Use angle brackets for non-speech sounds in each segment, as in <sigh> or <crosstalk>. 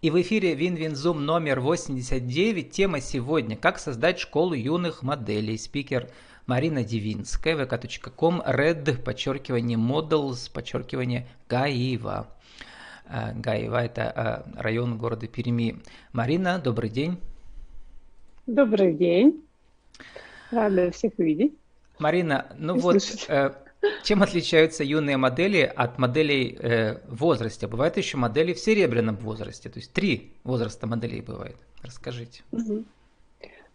И в эфире WinWinZoom номер 89. Тема сегодня «Как создать школу юных моделей». Спикер Марина Дивинская, vk.com, red, подчеркивание, models, подчеркивание, Гайва. Э, Гаева – это э, район города Перми. Марина, добрый день. Добрый день. Рада всех видеть. Марина, ну вот, э, чем отличаются юные модели от моделей э, в возрасте? Бывают еще модели в серебряном возрасте, то есть три возраста моделей бывает. Расскажите.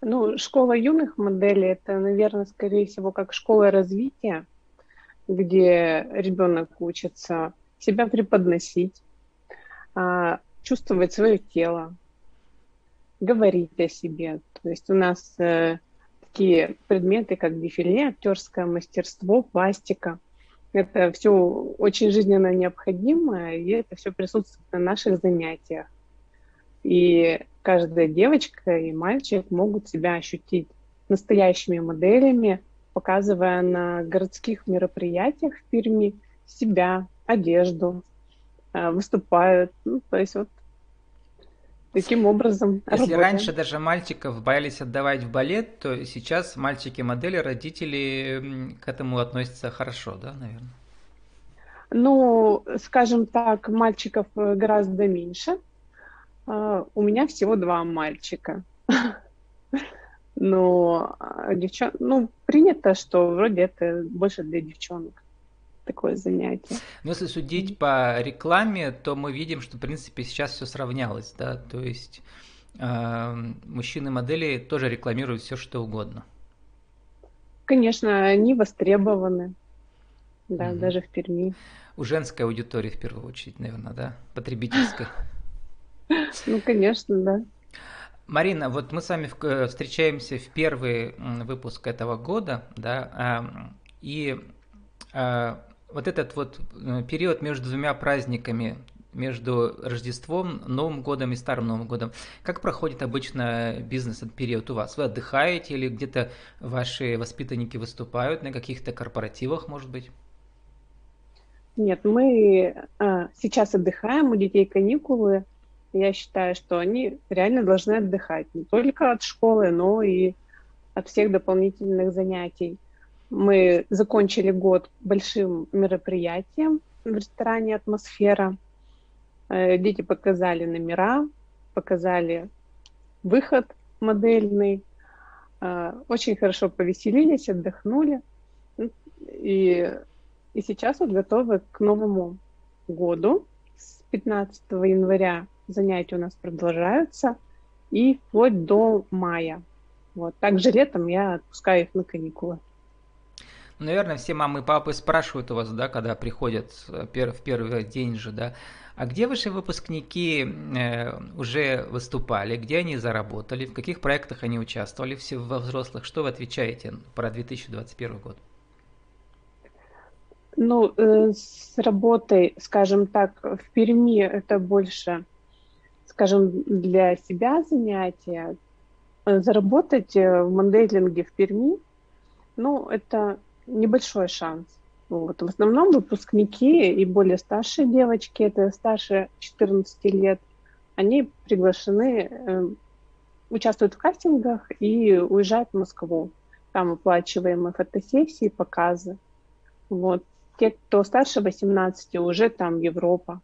Ну, школа юных моделей это, наверное, скорее всего, как школа развития, где ребенок учится себя преподносить, а, чувствовать свое тело, говорить о себе. То есть у нас э, такие предметы, как дефиле, актерское мастерство, пластика. Это все очень жизненно необходимо, и это все присутствует на наших занятиях. И каждая девочка и мальчик могут себя ощутить настоящими моделями, показывая на городских мероприятиях в Перми себя, одежду, э, выступают. Ну, то есть вот Таким образом Если работаем. раньше даже мальчиков боялись отдавать в балет, то сейчас мальчики-модели, родители к этому относятся хорошо, да, наверное? Ну, скажем так, мальчиков э, гораздо меньше. А, у меня всего два мальчика. <laughs> Но а, девчон... ну, принято, что вроде это больше для девчонок такое занятие. Но если судить по рекламе, то мы видим, что в принципе сейчас все сравнялось, да, то есть э, мужчины-модели тоже рекламируют все что угодно. Конечно, они востребованы, да, угу. даже в Перми. У женской аудитории в первую очередь, наверное, да, потребительской. <laughs> Ну, конечно, да. Марина, вот мы с вами э, встречаемся в первый выпуск этого года, да, и а, вот этот вот э, период между двумя праздниками, между Рождеством, Новым годом и Старым Новым годом. Как проходит обычно бизнес этот период у вас? Вы отдыхаете или где-то ваши воспитанники выступают на каких-то корпоративах, может быть? Нет, мы а, сейчас отдыхаем, у детей каникулы. Я считаю, что они реально должны отдыхать не только от школы, но и от всех дополнительных занятий. Мы закончили год большим мероприятием в ресторане «Атмосфера». Э, дети показали номера, показали выход модельный. Э, очень хорошо повеселились, отдохнули. И, и сейчас вот готовы к Новому году. С 15 января занятия у нас продолжаются и вплоть до мая. Вот. Также летом я отпускаю их на каникулы. Наверное, все мамы и папы спрашивают у вас, да, когда приходят в первый день же, да, а где ваши выпускники э, уже выступали, где они заработали, в каких проектах они участвовали все во взрослых? Что вы отвечаете про 2021 год? Ну, э, с работой, скажем так, в Перми это больше, скажем, для себя занятие. Заработать в моделинге в Перми, ну, это небольшой шанс. Вот. В основном выпускники и более старшие девочки, это старше 14 лет, они приглашены, э, участвуют в кастингах и уезжают в Москву. Там оплачиваемые фотосессии, показы. Вот. Те, кто старше 18, уже там Европа.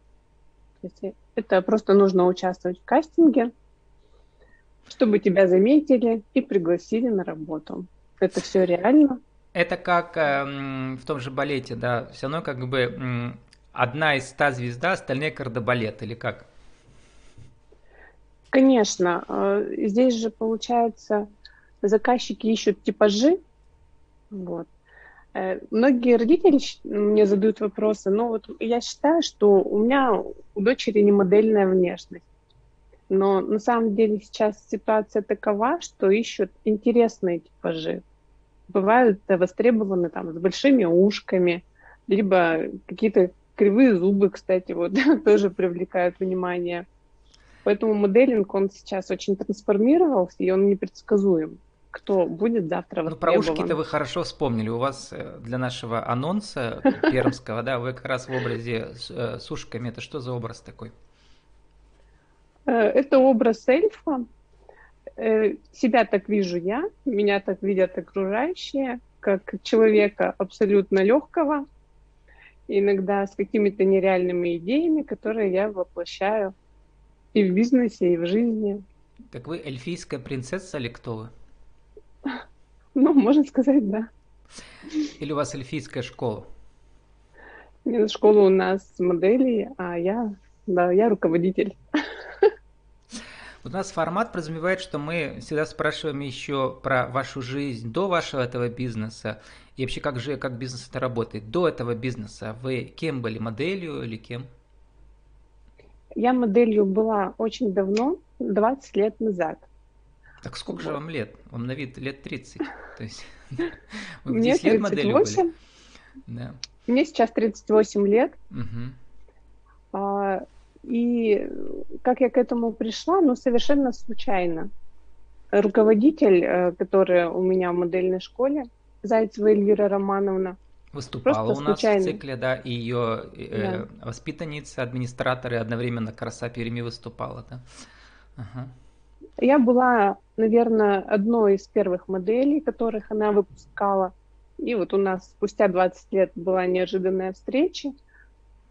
То есть это просто нужно участвовать в кастинге, чтобы тебя заметили и пригласили на работу. Это все реально. Это как э, в том же балете, да, все равно как бы одна из ста звезда, остальные кардебалет, или как? Конечно. Э, здесь же, получается, заказчики ищут типажи. Вот. Э, многие родители мне задают вопросы, но вот я считаю, что у меня у дочери не модельная внешность. Но на самом деле сейчас ситуация такова, что ищут интересные типажи бывают востребованы там с большими ушками, либо какие-то кривые зубы, кстати, вот <laughs> тоже привлекают внимание. Поэтому моделинг, он сейчас очень трансформировался, и он непредсказуем кто будет завтра Ну, про ушки-то вы хорошо вспомнили. У вас э, для нашего анонса пермского, да, вы как раз в образе с, э, с ушками. Это что за образ такой? Это образ эльфа. Себя так вижу я, меня так видят окружающие, как человека абсолютно легкого, иногда с какими-то нереальными идеями, которые я воплощаю и в бизнесе, и в жизни. Так вы эльфийская принцесса или кто вы? <laughs> Ну, можно сказать, да. Или у вас эльфийская школа? Нет, школа у нас моделей, а я, да, я руководитель. <laughs> У нас формат подразумевает, что мы всегда спрашиваем еще про вашу жизнь до вашего этого бизнеса и вообще как же как бизнес это работает. До этого бизнеса вы кем были, моделью или кем? Я моделью была очень давно, 20 лет назад. Так сколько вот. же вам лет? Вам на вид лет 30. <laughs> То есть <laughs> вы Мне 10 лет моделью были? Да. Мне сейчас 38 лет. Угу. И как я к этому пришла? Ну, совершенно случайно. Руководитель, э, который у меня в модельной школе, Зайцева Эльвира Романовна, Выступала у нас случайно. в цикле, да, и ее э, да. воспитанница, администратор и одновременно краса Перми выступала, да. Ага. Я была, наверное, одной из первых моделей, которых она выпускала. И вот у нас спустя 20 лет была неожиданная встреча.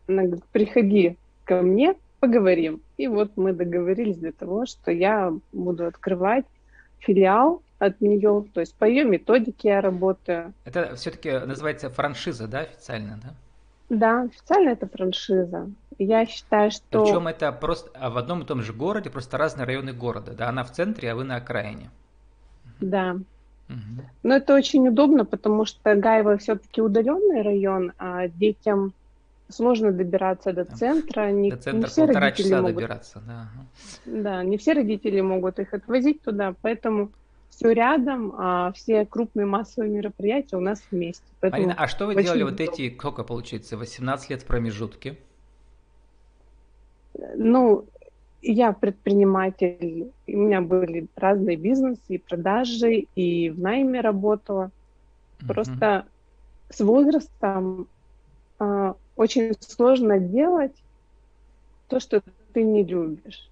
Она говорит, приходи ко мне, поговорим. И вот мы договорились для того, что я буду открывать филиал от нее, то есть по ее методике я работаю. Это все-таки называется франшиза, да, официально, да? Да, официально это франшиза. Я считаю, что... Причем это просто а в одном и том же городе, просто разные районы города, да? Она в центре, а вы на окраине. Да. Угу. Но это очень удобно, потому что Гаево все-таки удаленный район, а детям сложно добираться до центра. Не, до центра не все полтора родители часа могут, добираться, да. Да, не все родители могут их отвозить туда, поэтому все рядом, а все крупные массовые мероприятия у нас вместе. Поэтому Марина, а что вы делали вот эти, сколько получается, 18 лет в промежутке? Ну, я предприниматель, у меня были разные бизнесы и продажи, и в найме работала. Просто uh-huh. с возрастом э, очень сложно делать то, что ты не любишь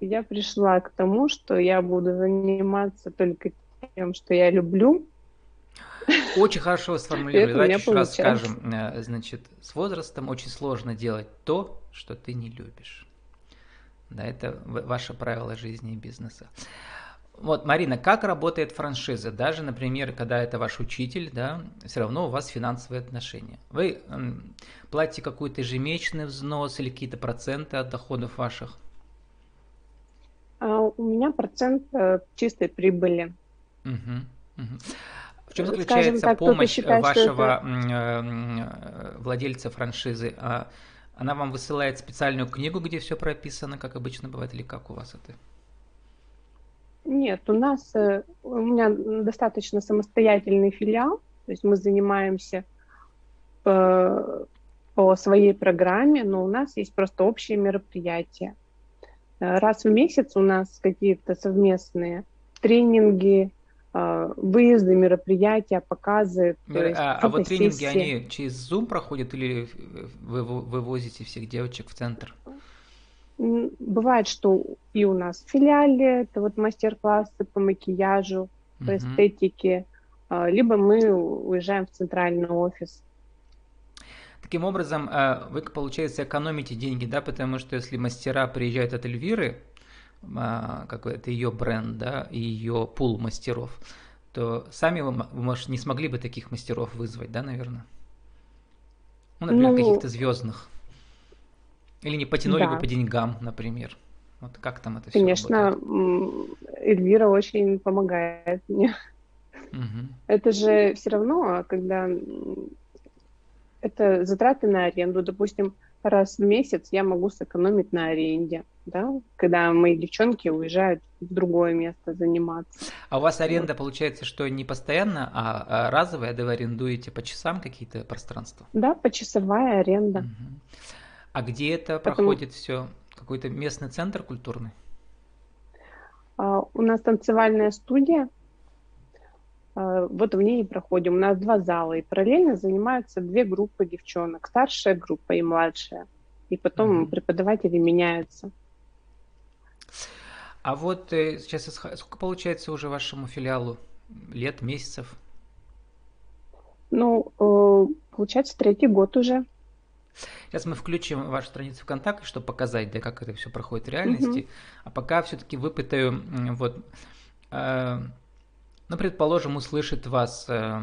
я пришла к тому, что я буду заниматься только тем, что я люблю. Очень хорошо <laughs> сформулировали. Давайте еще раз скажем. Э, значит, с возрастом очень сложно делать то, что ты не любишь. Да, это ваше правило жизни и бизнеса. Вот, Марина, как работает франшиза? Даже, например, когда это ваш учитель, да, все равно у вас финансовые отношения. Вы платите какой-то ежемесячный взнос или какие-то проценты от доходов ваших? А у меня процент э, чистой прибыли. Угу, угу. В чем заключается так, помощь считает, вашего это... Э, владельца франшизы? А она вам высылает специальную книгу, где все прописано, как обычно бывает, или как у вас это? Нет, у нас, э, у меня достаточно самостоятельный филиал, то есть мы занимаемся по, по своей программе, но у нас есть просто общие мероприятия. Э, раз в месяц у нас какие-то совместные тренинги, э, выезды, мероприятия, показы. а, а вот тренинги, они через Zoom проходят или вы вывозите всех девочек в центр? Бывает, что и у нас в филиале, это вот мастер-классы по макияжу, по uh эстетике, э, либо мы уезжаем в центральный офис. Таким образом, э, вы, получается, экономите деньги, да, потому что если мастера приезжают от Эльвиры, а, как это ее бренд, да, и ее пул мастеров, то сами вы, может, не смогли бы таких мастеров вызвать, да, наверное? Ну, например, ну, каких-то звездных. Или не потянули да. бы по деньгам, например. Вот как там это Конечно, все Конечно, Эльвира очень помогает мне. Угу. Это же все равно, когда это затраты на аренду. Допустим, раз в месяц я могу сэкономить на аренде, да, когда мои девчонки уезжают в другое место заниматься. А у вас аренда получается, что не постоянно, а, а разовая, да вы арендуете по часам какие-то пространства? Да, почасовая аренда. Угу. А где это Потому... проходит все? Какой-то местный центр культурный? А, у нас танцевальная студия, а, вот в ней и проходим. У нас два зала, и параллельно занимаются две группы девчонок, старшая группа и младшая. И потом mm-hmm. преподаватели меняются. А вот э, сейчас сколько получается уже вашему филиалу? Лет, месяцев? Ну, э, получается, третий год уже. Сейчас мы включим вашу страницу ВКонтакте, чтобы показать, да, как это все проходит в реальности. Угу. А пока все-таки выпытаю, вот, э, ну, предположим, услышит вас э,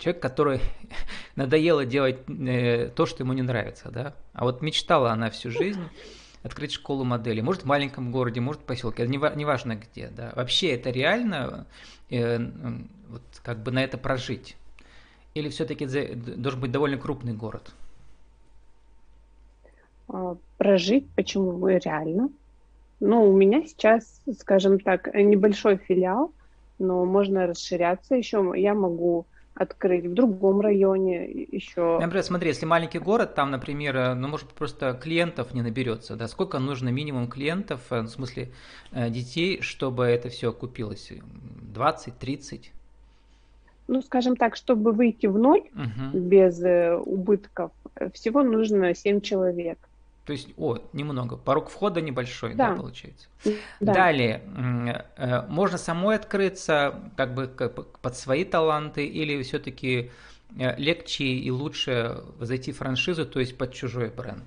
человек, который <laughs> надоело делать э, то, что ему не нравится, да, а вот мечтала она всю жизнь <laughs> открыть школу модели, может в маленьком городе, может в поселке, не, не важно где, да, вообще это реально, э, вот как бы на это прожить, или все-таки должен быть довольно крупный город? А, прожить почему реально? Ну, у меня сейчас, скажем так, небольшой филиал, но можно расширяться еще. Я могу открыть в другом районе еще. Например, смотри, если маленький город, там, например, э, ну, может, просто клиентов не наберется, да, сколько нужно минимум клиентов, э, в смысле э, детей, чтобы это все окупилось? 20, 30? Ну, скажем так, чтобы выйти в ноль угу. без убытков, всего нужно 7 человек. То есть, о, немного. Порог входа небольшой, да, да получается. Да. Далее, э, можно самой открыться как бы под свои таланты или все-таки э, легче и лучше зайти в франшизу, то есть под чужой бренд?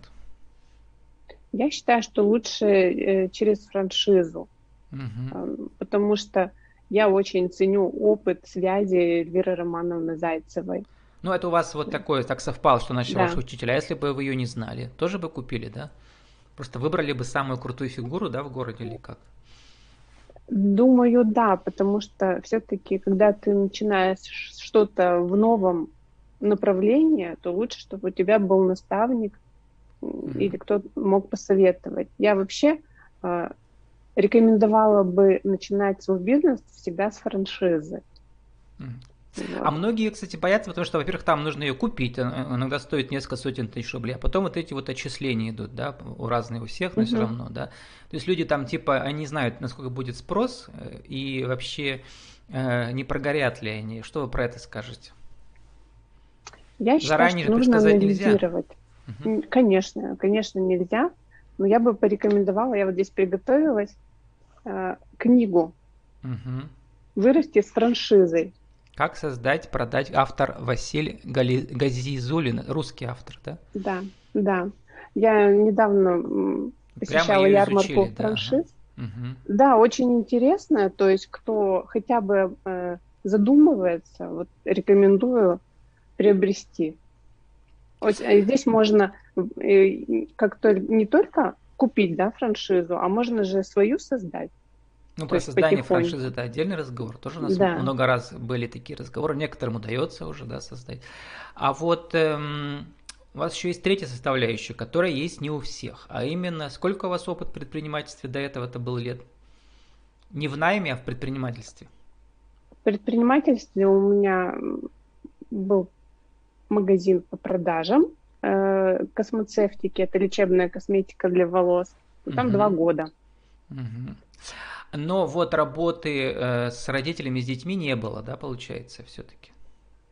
Я считаю, что лучше э, через франшизу, угу. потому что я очень ценю опыт связи Эльвиры Романовны Зайцевой. Ну, это у вас вот такое, так совпало, что начал да. ваш учитель. А если бы вы ее не знали, тоже бы купили, да? Просто выбрали бы самую крутую фигуру, да, в городе или как? Думаю, да, потому что все-таки, когда ты начинаешь что-то в новом направлении, то лучше, чтобы у тебя был наставник mm-hmm. или кто мог посоветовать. Я вообще э, рекомендовала бы начинать свой бизнес всегда с франшизы. Mm-hmm. А многие, кстати, боятся, потому что, во-первых, там нужно ее купить, иногда стоит несколько сотен тысяч рублей, а потом вот эти вот отчисления идут, да, у разных у всех, но угу. все равно, да. То есть люди там типа, они знают, насколько будет спрос, э, и вообще э, не прогорят ли они. Что вы про это скажете? Я считаю, Заранее что нужно анализировать. Нельзя. Угу. Конечно, конечно, нельзя, но я бы порекомендовала, я вот здесь приготовилась, э, книгу угу. «Вырасти с франшизой». Как создать, продать автор Василий Гали... Газизулин, русский автор, да? Да, да. Я недавно посещала ярмарку изучили, франшиз. Да. Угу. да, очень интересно. То есть, кто хотя бы э, задумывается, вот рекомендую приобрести. А здесь можно э, как-то не только купить да, франшизу, а можно же свою создать. Ну, про создание потихоньку. франшизы это отдельный разговор. Тоже у нас да. много раз были такие разговоры. Некоторым удается уже да, создать. А вот эм, у вас еще есть третья составляющая, которая есть не у всех. А именно, сколько у вас опыт в предпринимательстве до этого это был лет? Не в найме, а в предпринимательстве. В предпринимательстве у меня был магазин по продажам э, космоцевтики, это лечебная косметика для волос. Там угу. два года. Угу. Но вот работы э, с родителями, с детьми не было, да, получается, все-таки?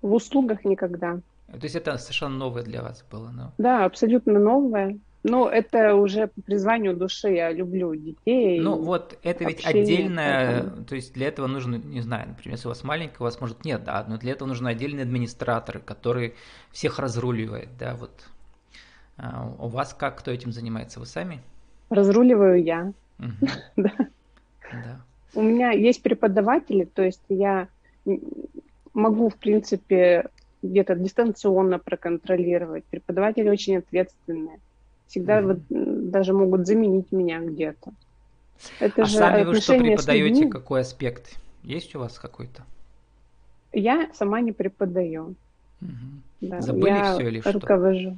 В услугах никогда. То есть это совершенно новое для вас было, но... Да, абсолютно новое. Но это уже по призванию души, я люблю детей. Ну вот это ведь отдельное, то есть для этого нужно, не знаю, например, если у вас маленький, у вас может нет, да, но для этого нужен отдельный администратор, который всех разруливает, да, вот. А у вас как, кто этим занимается, вы сами? Разруливаю я. <laughs> Да. Да. У меня есть преподаватели, то есть я могу, в принципе, где-то дистанционно проконтролировать. Преподаватели очень ответственные. Всегда mm-hmm. вот, даже могут заменить меня где-то. Это а же сами вы что преподаете? Какой аспект? Есть у вас какой-то? Я сама не преподаю. Угу. Да, Забыли я все или что? руковожу.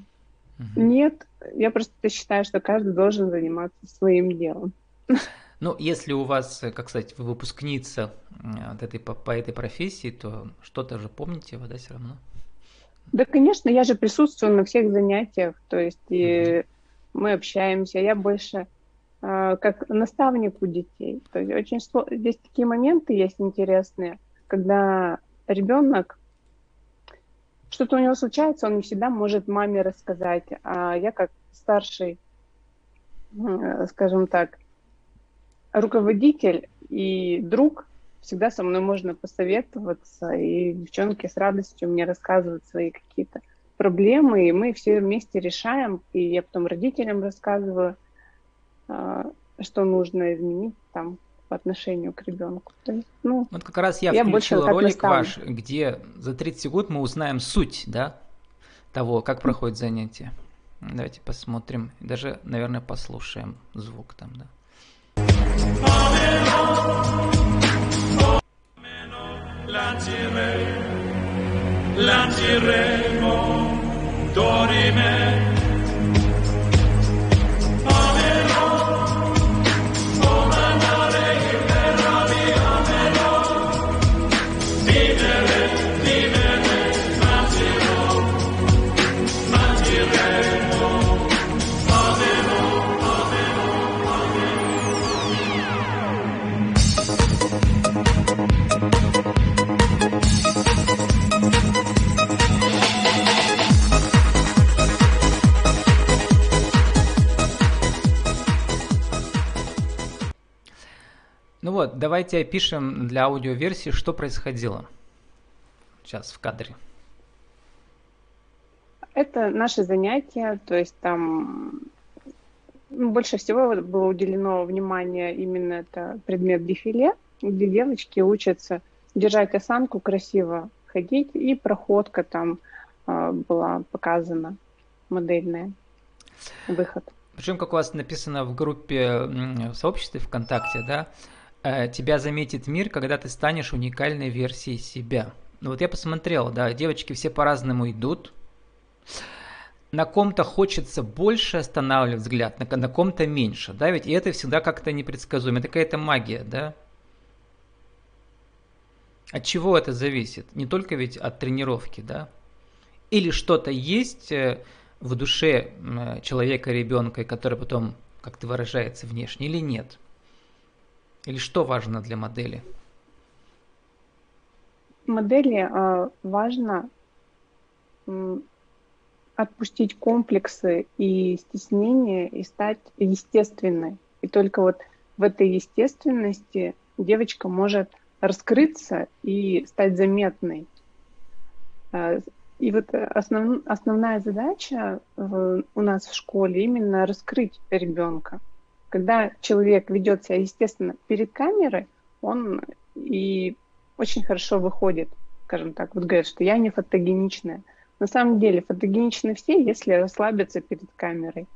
Угу. Нет, я просто считаю, что каждый должен заниматься своим делом. Ну, если у вас, как сказать, вы выпускница от этой, по, по этой профессии, то что-то же помните вы, да, все равно? Да, конечно, я же присутствую на всех занятиях, то есть и мы общаемся, я больше э, как наставник у детей. То есть очень здесь такие моменты есть интересные, когда ребенок что-то у него случается, он не всегда может маме рассказать, а я как старший, скажем так, руководитель и друг, всегда со мной можно посоветоваться, и девчонки с радостью мне рассказывают свои какие-то проблемы, и мы все вместе решаем, и я потом родителям рассказываю, а, что нужно изменить там по отношению к ребенку. То есть, ну, вот как раз я, я включил ролик ваш, где за 30 секунд мы узнаем суть, да, того, как проходит занятие. Давайте посмотрим, даже, наверное, послушаем звук там, да. Lanciremo dorime вот, давайте опишем для аудиоверсии, что происходило сейчас в кадре. Это наше занятие, то есть там ну, больше всего было уделено внимание именно это предмет дефиле, где девочки учатся держать осанку красиво, ходить, и проходка там э, была показана модельная, выход. Причем, как у вас написано в группе в сообществе ВКонтакте, да, тебя заметит мир, когда ты станешь уникальной версией себя. Ну вот я посмотрел, да, девочки все по-разному идут. На ком-то хочется больше останавливать взгляд, на, на ком-то меньше, да, ведь и это всегда как-то непредсказуемо, это какая-то магия, да. От чего это зависит? Не только ведь от тренировки, да. Или что-то есть э, в душе человека, ребенка, который потом как-то выражается внешне, или нет. Или что важно для модели? Модели э, важно отпустить комплексы и стеснения и стать естественной. И только вот в этой естественности девочка может раскрыться и стать заметной. Э, и вот основ, основная задача в, у нас в школе именно раскрыть ребенка когда человек ведет себя естественно перед камерой, он и очень хорошо выходит, скажем так, вот говорят, что я не фотогеничная. На самом деле фотогеничны все, если расслабиться перед камерой.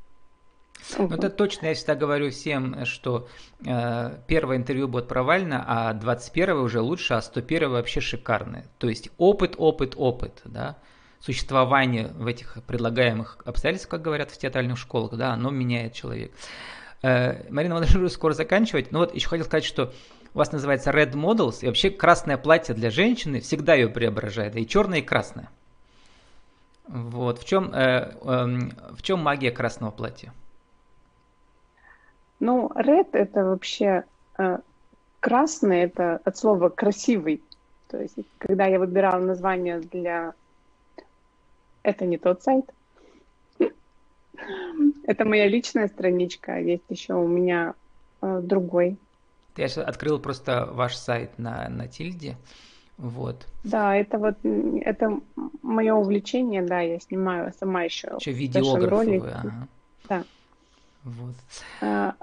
Ну, это точно, я всегда говорю всем, что э, первое интервью будет провально, а 21 уже лучше, а 101 вообще шикарное. То есть опыт, опыт, опыт, да, существование в этих предлагаемых обстоятельствах, как говорят в театральных школах, да, оно меняет человека. Э, Марина, мы должны скоро заканчивать. Но вот еще хотел сказать, что у вас называется Red Models, и вообще красное платье для женщины всегда ее преображает, и черное, и красное. Вот. В чем, э, э, в чем магия красного платья? Ну, red это вообще э, красный, это от слова красивый. То есть, когда я выбирала название для... Это не тот сайт, это моя личная страничка, а есть еще у меня э, другой. Я сейчас открыл просто ваш сайт на, на Тильде. Вот. Да, это вот это мое увлечение, да, я снимаю сама еще. Еще видеографы ага. Да. Вот. А,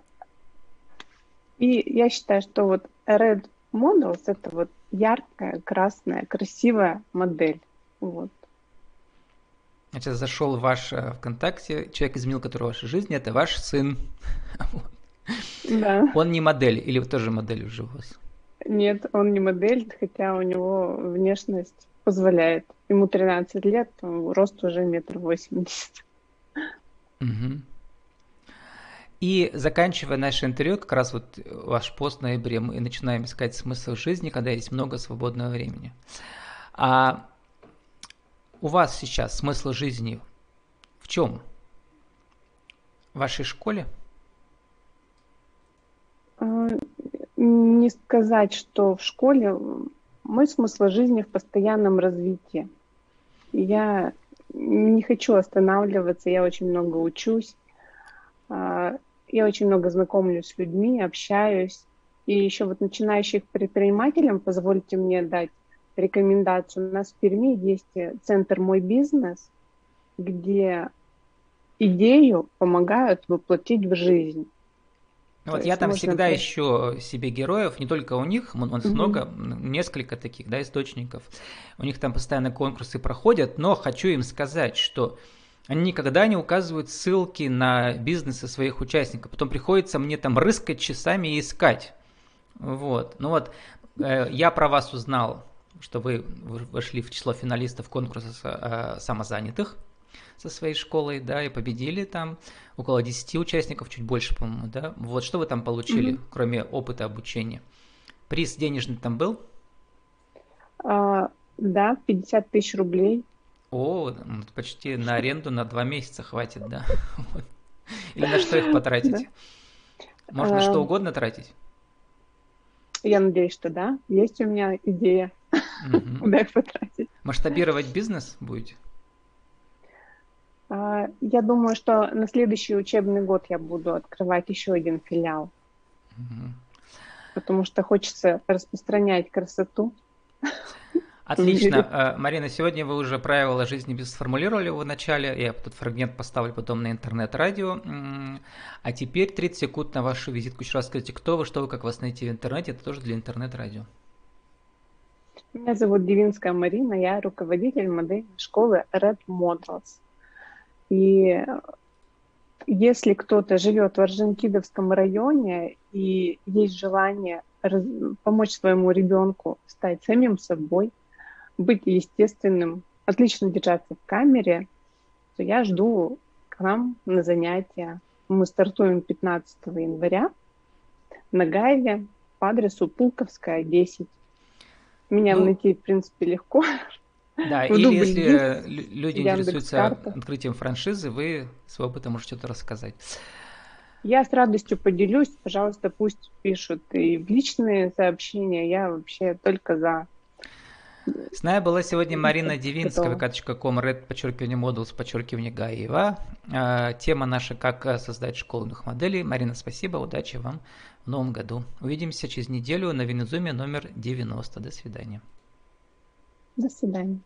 и я считаю, что вот Red Models это вот яркая, красная, красивая модель. Вот. Я сейчас зашел в ваш э, ВКонтакте, человек изменил который вашей жизни, это ваш сын. <laughs> Да. Он не модель, или тоже модель уже у вас? Нет, он не модель, хотя у него внешность позволяет. Ему 13 лет, рост уже метр восемьдесят. Угу. И заканчивая наше интервью, как раз вот ваш пост в ноябре, мы начинаем искать смысл жизни, когда есть много свободного времени. А у вас сейчас смысл жизни в чем? В вашей школе? А, не сказать, что в школе. Мой смысл жизни в постоянном развитии. Я не хочу останавливаться, я очень много учусь. А, я очень много знакомлюсь с людьми, общаюсь. И еще вот начинающих предпринимателям, позвольте мне дать рекомендацию. У нас в Перми есть центр «Мой бизнес», где идею помогают воплотить в жизнь. Вот я там всегда при... ищу себе героев, не только у них, у нас угу. много, несколько таких, да, источников. У них там постоянно конкурсы проходят, но хочу им сказать, что они никогда не указывают ссылки на бизнесы своих участников. Потом приходится мне там рыскать часами и искать. Вот. Ну вот, э, я про вас узнал, что вы вошли в число финалистов конкурса э, самозанятых со своей школой, да, и победили там около 10 участников, чуть больше, по-моему, да. Вот что вы там получили, mm-hmm. кроме опыта обучения? Приз денежный там был? А, да, 50 тысяч рублей. О, ну, почти на аренду на два месяца хватит, да. <laughs> Или на что их потратить? Можно что а, угодно тратить? Я надеюсь, что да. Есть у меня идея, куда <laughs> их потратить. Масштабировать бизнес будете? А, я думаю, что на следующий учебный год я буду открывать еще один филиал. Угу. Потому что хочется распространять красоту. <laughs> Отлично. Э, Марина, сегодня вы уже правила жизни без сформулировали в начале. Я тут фрагмент поставлю потом на интернет-радио. А теперь 30 секунд на вашу визитку. Еще раз скажите, кто вы, что вы, как вас найти в интернете. Это тоже для интернет-радио. Меня зовут Дивинская Марина. Я руководитель модельной школы Red Models. И если кто-то живет в Орджоникидовском районе и есть желание раз, помочь своему ребенку стать самим собой, быть естественным, отлично держаться в камере, то я жду к нам на занятия. Мы стартуем 15 января на Гайве по адресу Пулковская, 10. Меня ну, найти, в принципе, легко. Да, <laughs> или если люди интересуются открытием франшизы, вы с опыта можете что-то рассказать. Я с радостью поделюсь. Пожалуйста, пусть пишут и в личные сообщения. Я вообще только за. С нами была сегодня Марина Девинская, vk.com, red, подчеркивание, models, подчеркивание, Гаева. А, тема наша «Как создать школу новых моделей». Марина, спасибо, удачи вам в новом году. Увидимся через неделю на Венезуме номер 90. До свидания. До свидания.